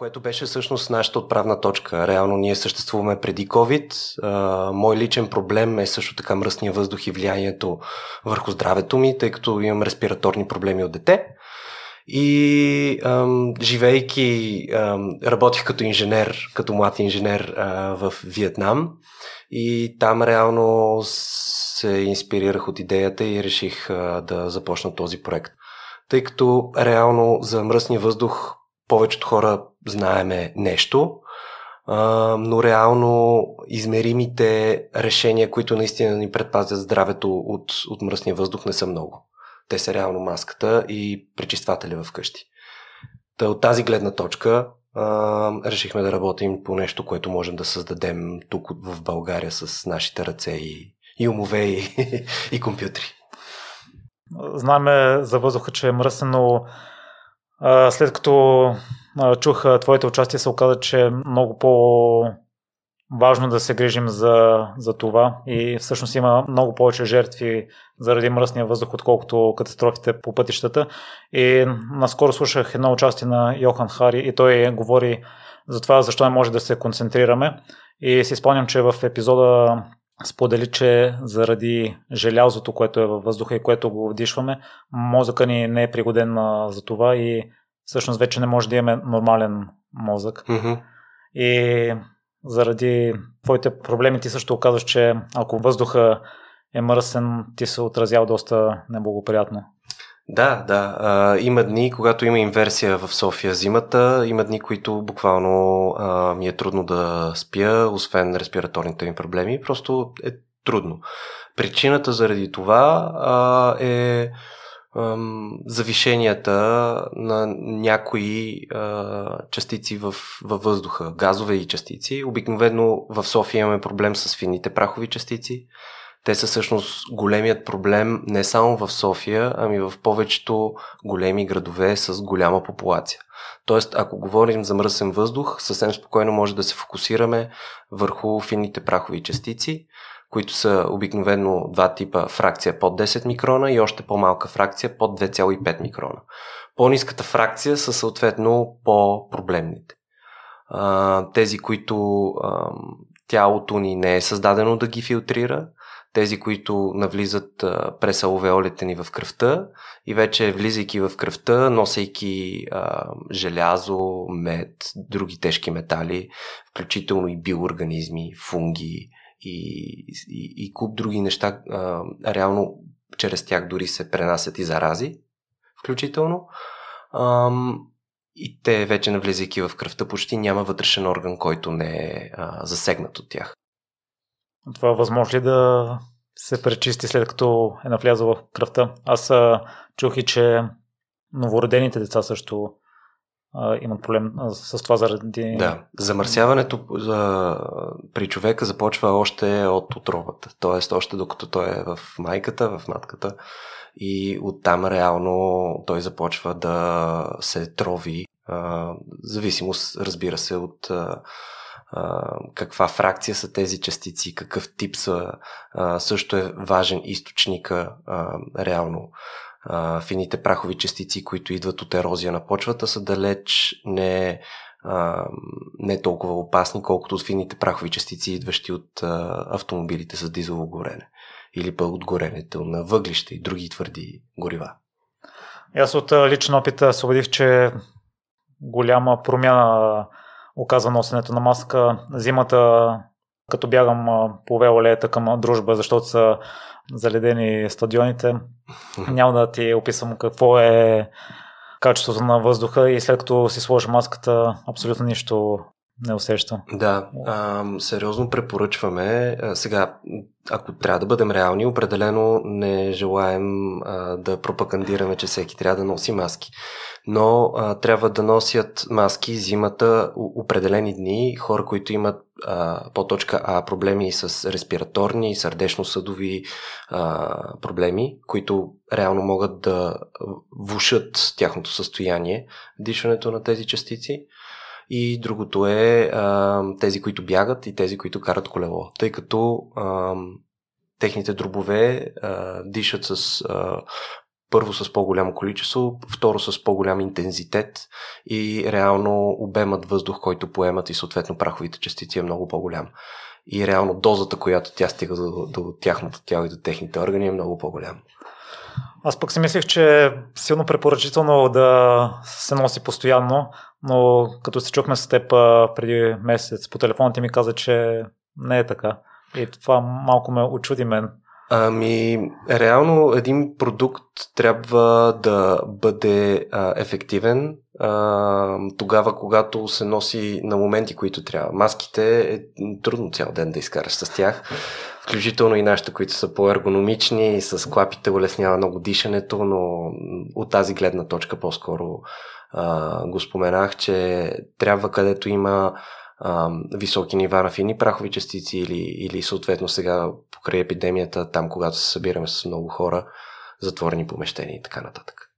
Което беше всъщност нашата отправна точка. Реално ние съществуваме преди COVID. А, мой личен проблем е също така мръсния въздух и влиянието върху здравето ми, тъй като имам респираторни проблеми от дете. И ам, живейки, ам, работих като инженер, като млад инженер а, в Виетнам и там реално се инспирирах от идеята и реших а, да започна този проект. Тъй като реално за мръсния въздух повечето хора знаеме нещо, но реално измеримите решения, които наистина ни предпазят здравето от, от мръсния въздух не са много. Те са реално маската и пречиствателя вкъщи. Та от тази гледна точка решихме да работим по нещо, което можем да създадем тук в България с нашите ръце и, и умове и, и компютри. Знаме за въздуха, че е мръсен, но след като чух твоите участие, се оказа, че е много по важно да се грижим за, за това и всъщност има много повече жертви заради мръсния въздух, отколкото катастрофите по пътищата. И наскоро слушах едно участие на Йохан Хари и той говори за това защо не може да се концентрираме. И си спомням, че в епизода сподели, че заради желязото, което е във въздуха и което го вдишваме, мозъка ни не е пригоден за това и всъщност вече не може да имаме нормален мозък. Mm-hmm. И заради твоите проблеми ти също оказваш, че ако въздуха е мръсен, ти се отразява доста неблагоприятно. Да, да. А, има дни, когато има инверсия в София зимата, има дни, които буквално а, ми е трудно да спя, освен респираторните ми проблеми. Просто е трудно. Причината заради това а, е ам, завишенията на някои а, частици в, във въздуха, газове и частици. Обикновено в София имаме проблем с фините прахови частици. Те са всъщност големият проблем не само в София, ами в повечето големи градове с голяма популация. Тоест, ако говорим за мръсен въздух, съвсем спокойно може да се фокусираме върху финните прахови частици, които са обикновено два типа фракция под 10 микрона и още по-малка фракция под 2,5 микрона. По-низката фракция са съответно по-проблемните. тези, които тялото ни не е създадено да ги филтрира, тези, които навлизат през алвеолите ни в кръвта и вече влизайки в кръвта, носейки а, желязо, мед, други тежки метали, включително и биоорганизми, фунги и, и, и куп други неща, а, реално чрез тях дори се пренасят и зарази, включително. А, и те вече навлизайки в кръвта почти няма вътрешен орган, който не е а, засегнат от тях. Това възможно ли да се пречисти след като е навлязъл в кръвта? Аз чух и, че новородените деца също а, имат проблем с това заради... Да, замърсяването за, при човека започва още от отробата, т.е. още докато той е в майката, в матката и оттам реално той започва да се трови, а, зависимост, разбира се, от а, каква фракция са тези частици, какъв тип са, а, също е важен източника а, реално. А, фините прахови частици, които идват от ерозия на почвата, са далеч не, а, не толкова опасни, колкото от фините прахови частици, идващи от а, автомобилите с дизелово горене или пък от горенето на въглища и други твърди горива. Аз от личен опит се убедих, че голяма промяна оказа носенето на маска. Зимата, като бягам по велолеята към дружба, защото са заледени стадионите, няма да ти описвам какво е качеството на въздуха и след като си сложи маската, абсолютно нищо не усещам. Да, а, сериозно препоръчваме. А, сега, ако трябва да бъдем реални, определено не желаем а, да пропагандираме, че всеки трябва да носи маски но а, трябва да носят маски зимата определени дни. Хора, които имат а, по точка А проблеми с респираторни, сърдечно-съдови а, проблеми, които реално могат да влушат тяхното състояние, дишането на тези частици. И другото е а, тези, които бягат и тези, които карат колело. Тъй като а, техните дробове а, дишат с а, първо с по-голямо количество, второ с по-голям интензитет и реално обемът въздух, който поемат и съответно праховите частици е много по-голям. И реално дозата, която тя стига до, до тяхното тяло и до техните органи е много по-голяма. Аз пък си мислех, че е силно препоръчително да се носи постоянно, но като се чухме с теб преди месец по телефона, ти ми каза, че не е така. И това малко ме очуди мен. Ами, реално един продукт трябва да бъде а, ефективен а, тогава, когато се носи на моменти, които трябва. Маските е трудно цял ден да изкараш с тях, включително и нашите, които са по-ергономични, с клапите улеснява много дишането, но от тази гледна точка по-скоро а, го споменах, че трябва където има а, високи нива на фини прахови частици или, или съответно сега покрай епидемията, там когато се събираме с много хора, затворени помещения и така нататък.